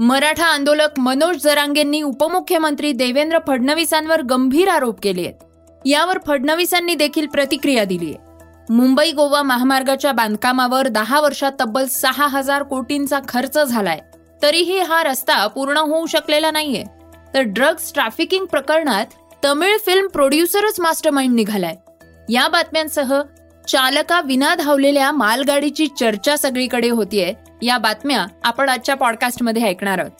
मराठा आंदोलक मनोज जरांगेंनी उपमुख्यमंत्री देवेंद्र फडणवीसांवर गंभीर आरोप केले आहेत. यावर फडणवीसांनी देखील प्रतिक्रिया दिली आहे. मुंबई गोवा महामार्गाच्या बांधकामावर दहा वर्षात तब्बल सहा हजार कोटींचा खर्च झालाय. तरीही हा रस्ता पूर्ण होऊ शकलेला नाहीये. तर ड्रग्ज ट्रॅफिकिंग प्रकरणात तमिळ फिल्म प्रोड्युसरच मास्टरमाइंड निघालाय. या बातम्यांसह चालका विना धावलेल्या मालगाडीची चर्चा सगळीकडे होतीये. या बातम्या आपण आजच्या पॉडकास्टमध्ये ऐकणार आहोत.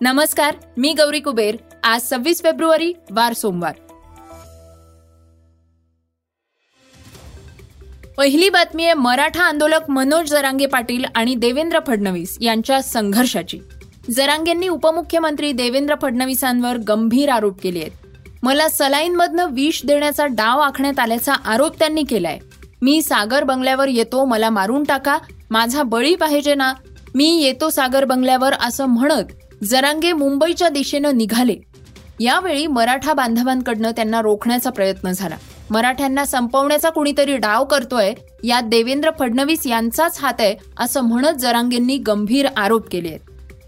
नमस्कार मी गौरी कुबेर. आज सव्वीस फेब्रुवारी वार सोमवार. पहिली बातमी आहे मराठा आंदोलक मनोज जरांगे पाटील आणि देवेंद्र फडणवीस यांच्या संघर्षाची. जरांगेंनी उपमुख्यमंत्री देवेंद्र फडणवीसांवर गंभीर आरोप केले आहेत. मला सलाईनमधनं विष देण्याचा डाव आखण्यात आल्याचा आरोप त्यांनी केलाय. मी सागर बंगल्यावर येतो मला मारून टाका माझा बळी पाहिजे ना मी येतो सागर बंगल्यावर असं म्हणत जरांगे मुंबईच्या दिशेनं निघाले. यावेळी मराठा बांधवांकडनं त्यांना रोखण्याचा प्रयत्न झाला. मराठ्यांना संपवण्याचा कुणीतरी डाव करतोय यात देवेंद्र फडणवीस यांचाच हात आहे असं म्हणत जरांगेंनी गंभीर आरोप केले आहेत.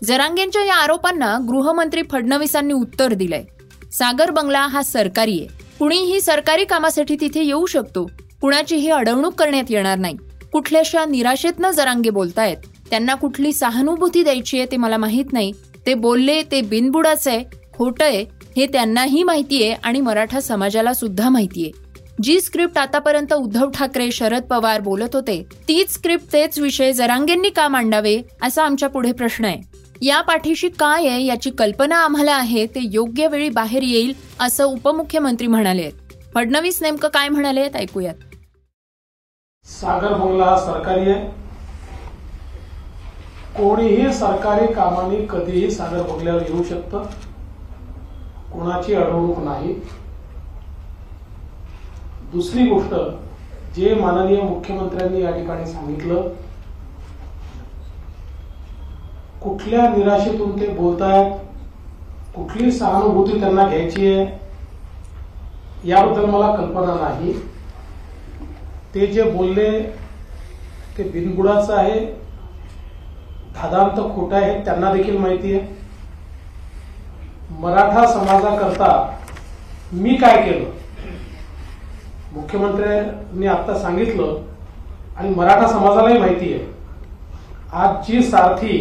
जरांगेंच्या या आरोपांना गृहमंत्री फडणवीसांनी उत्तर दिलंय. सागर बंगला हा सरकारी आहे. कुणीही सरकारी कामासाठी तिथे येऊ शकतो. कुणाचीही अडवणूक करण्यात येणार नाही. कुठल्याशा निराशेतनं जरांगे बोलतायत. त्यांना कुठली सहानुभूती द्यायची आहे ते मला माहीत नाही. ते बोलले ते बिनबुडाच आहे खोटंय हे त्यांनाही माहितीये आणि मराठा समाजाला सुद्धा माहितीये जी स्क्रिप्ट आतापर्यंत उद्धव ठाकरे शरद पवार बोलत होते तीच स्क्रिप्ट तेच विषय जरांगेंनी का मांडावे असा आमच्या पुढे प्रश्न आहे. या पाठीशी काय आहे याची कल्पना आम्हाला आहे ते योग्य वेळी बाहेर येईल असं उपमुख्यमंत्री म्हणाले आहेत. फडणवीस नेमकं काय म्हणाले ऐकूयात. सागर बंगला हा सरकारी आहे. कोणीही सरकारी कामाने कधीही सागर बंगल्यावर येऊ शकतं. कोणाची अडवणूक नाही. दुसरी गोष्ट जे माननीय मुख्यमंत्र्यांनी या ठिकाणी सांगितलं कुठल्या निराशेतून ते बोलतायत कुठली सहानुभूती त्यांना घ्यायची आहे याबद्दल मला कल्पना नाही. ते जे बोलले ते बिनबुडाचं आहे. धादांत खोटं आहे त्यांना देखील माहिती आहे. मराठा समाजाकरता मी काय केलं? मुख्यमंत्र्यांनी आता सांगितलं आणि मराठा समाजालाही माहिती आहे. आज जी सारथी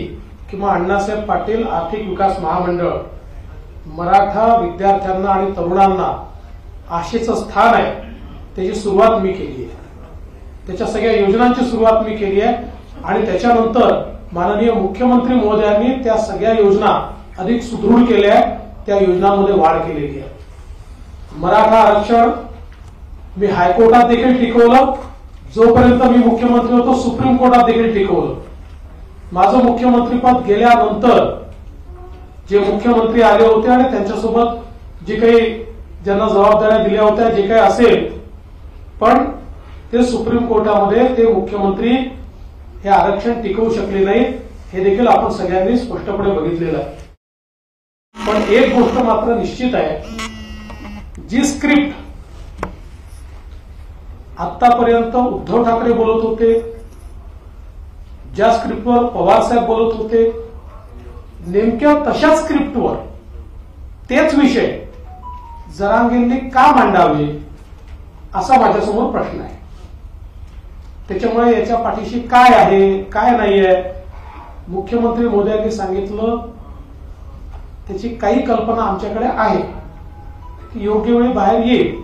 किंवा अण्णासाहेब पाटील आर्थिक विकास महामंडळ मराठा विद्यार्थ्यांना आणि तरुणांना आशेचं स्थान आहे त्याची सुरुवात मी केली आहे. त्याच्या सगळ्या योजनांची सुरुवात मी केली आहे आणि त्याच्यानंतर माननीय मुख्यमंत्री महोदयांनी त्या सगळ्या योजना अधिक सुदृढ केल्या आहेत. त्या योजनांमध्ये वाढ केलेली आहे. मराठा आरक्षण मी हायकोर्टात देखील टिकवलं. जोपर्यंत मी मुख्यमंत्री होतो सुप्रीम कोर्टात देखील टिकवलं. माझं मुख्यमंत्रीपद गेल्यानंतर जे मुख्यमंत्री आले होते आणि त्यांच्यासोबत जे काही ज्यांना जबाबदाऱ्या दिल्या होत्या जे काही असेल पण ते सुप्रीम कोर्टामध्ये ते मुख्यमंत्री हे आरक्षण टिकवू शकले नाही हे देखील आपण सगळ्यांनी स्पष्टपणे बघितलेलं आहे. पण एक गोष्ट मात्र निश्चित आहे जी स्क्रिप्ट आतापर्यंत उद्धव ठाकरे बोलत होते ज्या स्क्रिप्टवर पवार साहेब बोलत होते नेमक्या तशाच स्क्रिप्टवर तेच विषय जरांगेंनी का मांडावे असा माझ्यासमोर प्रश्न आहे. त्याच्यामुळे याच्या पाठीशी काय आहे काय नाहीये? मुख्यमंत्री मोदयांनी सांगितलं त्याची काही कल्पना आमच्याकडे आहे. योग्य वेळी बाहेर येईल.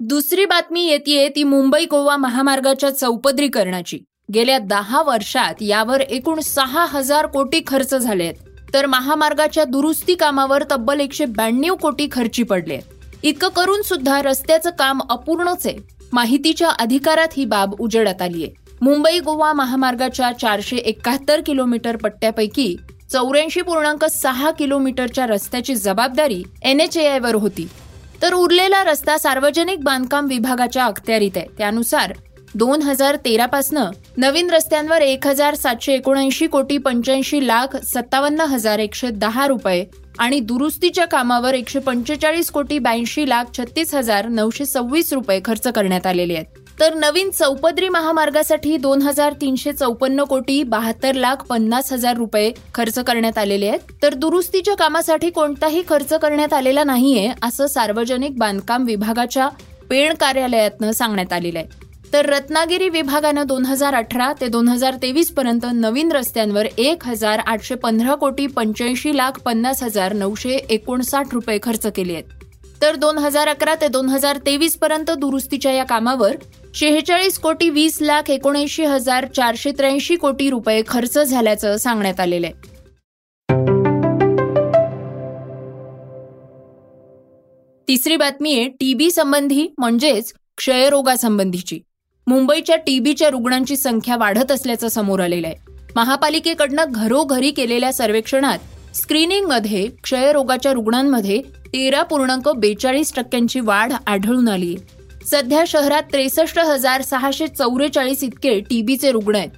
दुसरी बातमी येते ती मुंबई गोवा महामार्गाच्या चौपदरीकरणाची. गेल्या दहा वर्षात यावर एकूण सहा हजार कोटी खर्च झाले आहेत तर महामार्गाच्या दुरुस्ती कामावर तब्बल एकशे ब्याण्णव कोटी खर्ची पडले आहेत इतकं करून सुद्धा रस्त्याचं काम अपूर्णच आहे. माहितीच्या अधिकारात ही बाब उजेडात आलीय मुंबई गोवा महामार्गाच्या चारशे एकाहत्तर किलोमीटर पट्ट्यापैकी चौऱ्याऐंशी पूर्णांक सहा किलोमीटरच्या रस्त्याची जबाबदारी एनएचएआयवर होती. तर उरलेला रस्ता सार्वजनिक बांधकाम विभागाच्या अखत्यारीत आहे. त्यानुसार दोन हजार तेरा पासनं नवीन रस्त्यांवर एक हजार सातशे एकोणऐंशी कोटी पंच्याऐंशी लाख सत्तावन्न हजार एकशे दहा रुपये आणि दुरुस्तीच्या कामावर एकशे पंचेचाळीस कोटी ब्याऐंशी लाख छत्तीस हजार नऊशे सव्वीस रुपये खर्च करण्यात आलेले आहेत. तर नवीन चौपदरी महामार्गासाठी दोन हजार तीनशे चौपन्न कोटी बहात्तर लाख पन्नास हजार रुपये खर्च करण्यात आलेले आहेत. तर दुरुस्तीच्या कामासाठी कोणताही खर्च करण्यात आलेला नाहीये असं सार्वजनिक बांधकाम विभागाच्या पेण कार्यालयातनं सांगण्यात आलेलं आहे. तर रत्नागिरी विभागानं दोन हजार अठरा ते दोन हजार तेवीस पर्यंत नवीन रस्त्यांवर एक हजार आठशे पंधरा कोटी पंच्याऐंशी लाख पन्नास हजार नऊशे एकोणसाठ रुपये खर्च केले आहेत. तर दोन हजार अकरा ते दोन हजार तेवीस पर्यंत दुरुस्तीच्या या कामावर शेहेचाळीस कोटी वीस लाख एकोणऐंशी हजार चारशे त्र्याऐंशी कोटी रुपये खर्च झाल्याचं सांगण्यात आलेलं आहे. तिसरी बातमी आहे टीबी संबंधी म्हणजेच क्षयरोगासंबंधीची. मुंबईच्या टीबीच्या रुग्णांची संख्या वाढत असल्याचं समोर आलेलं आहे. महापालिकेकडनं घरोघरी केलेल्या सर्वेक्षणात स्क्रीनिंगमध्ये क्षयरोगाच्या रुग्णांमध्ये तेरा पूर्णांक बेचाळीस टक्क्यांची वाढ आढळून आली. सध्या शहरात त्रेसष्ट हजार सहाशे चौवेचाळीस इतके टीबीचे रुग्ण आहेत.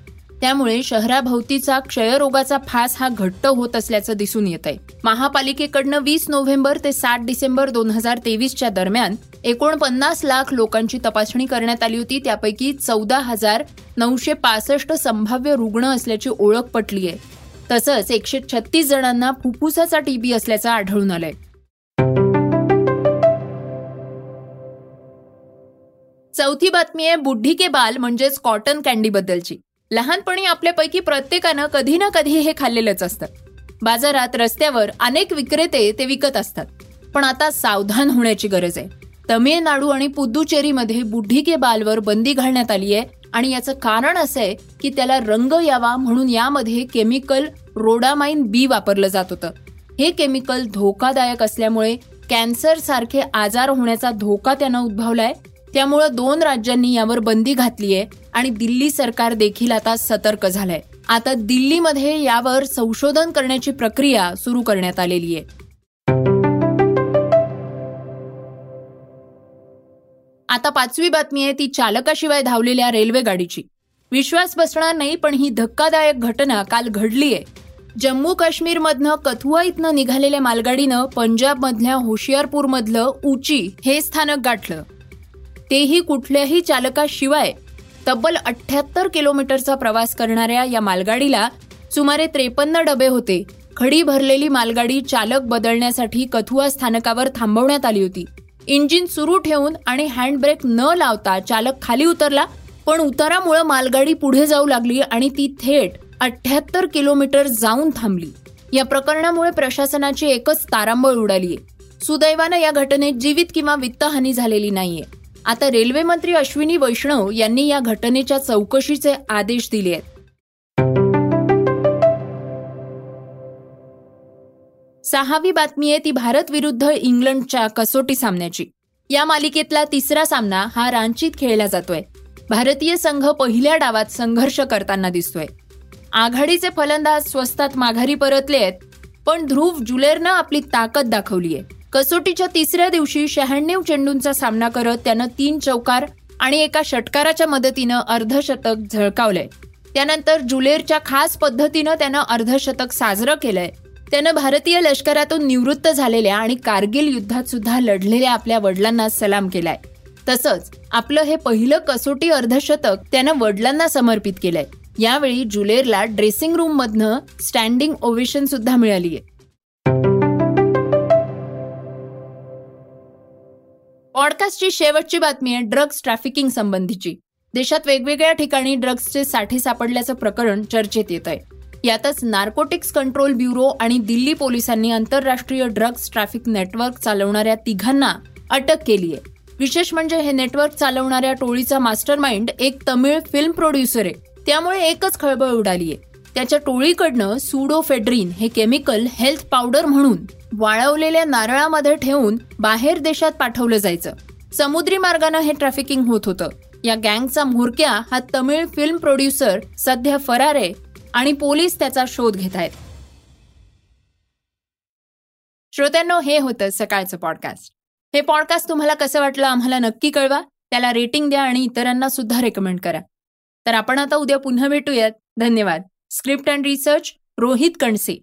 त्यामुळे शहराभोवतीचा क्षयरोगाचा फास हा घट्ट होत असल्याचं दिसून येत आहे महापालिकेकडनं वीस नोव्हेंबर ते सात डिसेंबर दोन हजार तेवीसच्या दरम्यान एकोणपन्नास लाख लोकांची तपासणी करण्यात आली होती. त्यापैकी चौदा हजार नऊशे पासष्ट संभाव्य रुग्ण असल्याची ओळख पटली आहे. तसंच एकशे छत्तीस जणांना फुफ्फुसाचा टीबी असल्याचं आढळून आलंय. चौथी बातमी आहे बुड्ढी के बाल म्हणजेच कॉटन कॅन्डी बद्दलची लहानपणी आपल्यापैकी प्रत्येकानं कधी ना कधी हे खाल्लेलंच असतं. बाजारात रस्त्यावर अनेक विक्रेते ते विकत असतात. पण आता सावधान होण्याची गरज आहे. तमिळनाडू आणि पुद्दुचेरीमध्ये बुढी के बालवर बंदी घालण्यात आली आहे आणि याचं कारण असं आहे की त्याला रंग यावा म्हणून यामध्ये केमिकल रोडामाइन बी वापरलं जात होतं. हे केमिकल धोकादायक असल्यामुळे कॅन्सर सारखे आजार होण्याचा धोका त्यानं उद्भवलाय. त्यामुळं दोन राज्यांनी यावर बंदी घातली आहे आणि दिल्ली सरकार देखील आता सतर्क झालंय. आता दिल्लीमध्ये यावर संशोधन करण्याची प्रक्रिया सुरू करण्यात आलेली आहे. आता पाचवी बातमी आहे ती चालकाशिवाय धावलेल्या रेल्वे गाडीची. विश्वास बसणार नाही पण ही धक्कादायक घटना काल घडली आहे. जम्मू काश्मीरमधनं कथुआ इथनं निघालेल्या मालगाडीनं पंजाबमधल्या होशियारपूरमधलं उची हे स्थानक गाठलं. तेही कुठल्याही चालकाशिवाय तब्बल अठ्याहत्तर किलोमीटरचा प्रवास करणाऱ्या या मालगाडीला सुमारे त्रेपन्न डबे होते. खडी भरलेली मालगाडी चालक बदलण्यासाठी कथुआ स्थानकावर थांबवण्यात आली होती. इंजिन सुरू ठेवून आणि हँडब्रेक न लावता चालक खाली उतरला पण उतारामुळे मालगाडी पुढे जाऊ लागली आणि ती थेट अठ्याहत्तर किलोमीटर जाऊन थांबली. या प्रकरणामुळे प्रशासनाची एकच तारांबळ उडालीये. सुदैवानं या घटनेत जीवित किंवा वित्तहानी झालेली नाहीये. आता रेल्वे मंत्री अश्विनी वैष्णव यांनी या घटनेच्या चौकशीचे आदेश दिले आहेत. सहावी बातमी आहे ती भारत विरुद्ध इंग्लंडच्या कसोटी सामन्याची. या मालिकेतला तिसरा सामना हा रांचीत खेळला जातोय. भारतीय संघ पहिल्या डावात संघर्ष करताना दिसतोय. आघाडीचे फलंदाज स्वस्तात माघारी परतले आहेत पण ध्रुव जुलेरनं आपली ताकद दाखवली आहे कसोटीच्या तिसऱ्या दिवशी शहाण्णव चेंडूंचा सामना करत त्यानं तीन चौकार आणि एका षटकाराच्या मदतीनं अर्धशतक झळकावलंय. त्यानंतर जुलेरच्या खास पद्धतीनं त्यानं अर्धशतक साजरं केलंय. त्यानं भारतीय लष्करातून निवृत्त झालेल्या आणि कारगिल युद्धात सुद्धा लढलेल्या आपल्या वडिलांना सलाम केलाय. तसंच आपलं हे पहिलं कसोटी अर्धशतक त्यानं वडिलांना समर्पित केलंय. यावेळी जुलेरला ड्रेसिंग रूम मधनं स्टँडिंग ओवेशन सुद्धा मिळालीय. पॉडकास्टची शेवटची बातमी आहे ड्रग्ज ट्रॅफिकिंग संबंधीची. देशात वेगवेगळ्या ठिकाणी ड्रग्जचे साठे सापडल्याचं प्रकरण चर्चेत येत आहे. यातच नार्कोटिक्स कंट्रोल ब्युरो आणि दिल्ली पोलिसांनी आंतरराष्ट्रीय ड्रग्ज ट्रॅफिक नेटवर्क चालवणाऱ्या तिघांना अटक केली आहे. विशेष म्हणजे हे नेटवर्क चालवणाऱ्या टोळीचा मास्टर माइंड एक तमिळ फिल्म प्रोड्युसर आहे. त्यामुळे एकच खळबळ उडाली आहे. त्याच्या टोळीकडनं सुडोफेड्रीन हे केमिकल हेल्थ पावडर म्हणून वाळवलेल्या नारळामध्ये ठेवून बाहेर देशात पाठवलं जायचं. समुद्री मार्गानं हे ट्रॅफिकिंग होत होतं. या गँगचा म्होरक्या हा तमिळ फिल्म प्रोड्युसर सध्या फरार आहे आणि पोलीस त्याचा शोध घेत आहेत. श्रोत्यांनो हे होतं सकाळचं पॉडकास्ट हे पॉडकास्ट तुम्हाला कसं वाटलं आम्हाला नक्की कळवा. त्याला रेटिंग द्या आणि इतरांना सुद्धा रेकमेंड करा. तर आपण आता उद्या पुन्हा भेटूयात. धन्यवाद. Script and research Rohit Kanse.